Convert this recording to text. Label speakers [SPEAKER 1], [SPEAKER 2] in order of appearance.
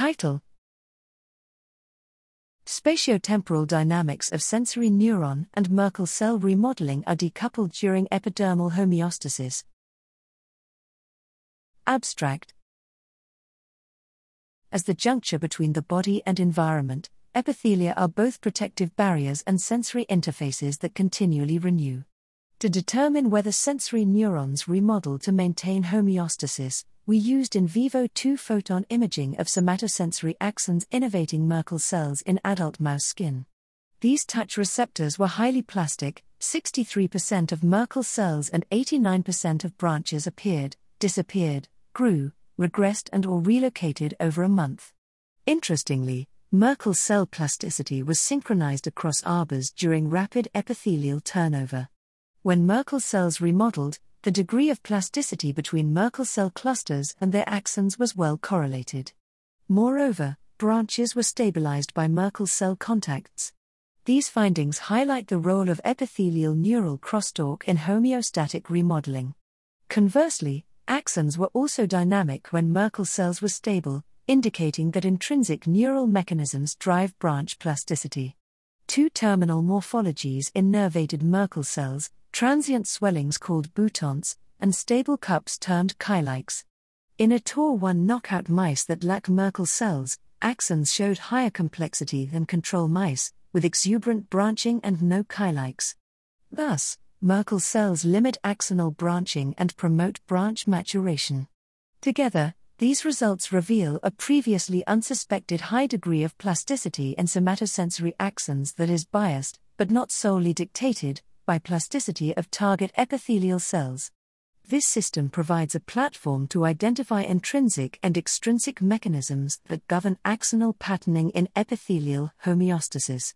[SPEAKER 1] Title Spatiotemporal dynamics of sensory neuron and Merkel cell remodeling are decoupled during epidermal homeostasis. Abstract As the juncture between the body and environment, epithelia are both protective barriers and sensory interfaces that continually renew. To determine whether sensory neurons remodel to maintain homeostasis, we used in vivo two photon imaging of somatosensory axons innervating Merkel cells in adult mouse skin. These touch receptors were highly plastic, 63% of Merkel cells and 89% of branches appeared, disappeared, grew, regressed, and or relocated over a month. Interestingly, Merkel cell plasticity was synchronized across arbors during rapid epithelial turnover. When Merkel cells remodeled, the degree of plasticity between Merkel cell clusters and their axons was well correlated. Moreover, branches were stabilized by Merkel cell contacts. These findings highlight the role of epithelial neural crosstalk in homeostatic remodeling. Conversely, axons were also dynamic when Merkel cells were stable, indicating that intrinsic neural mechanisms drive branch plasticity. Two terminal morphologies in innervated Merkel cells, transient swellings called boutons, and stable cups termed kylikes. In Atoh1 knockout mice that lack Merkel cells, axons showed higher complexity than control mice, with exuberant branching and no kylikes. Thus, Merkel cells limit axonal branching and promote branch maturation. Together, these results reveal a previously unsuspected high degree of plasticity in somatosensory axons that is biased, but not solely dictated, by plasticity of target epithelial cells. This system provides a platform to identify intrinsic and extrinsic mechanisms that govern axonal patterning in epithelial homeostasis.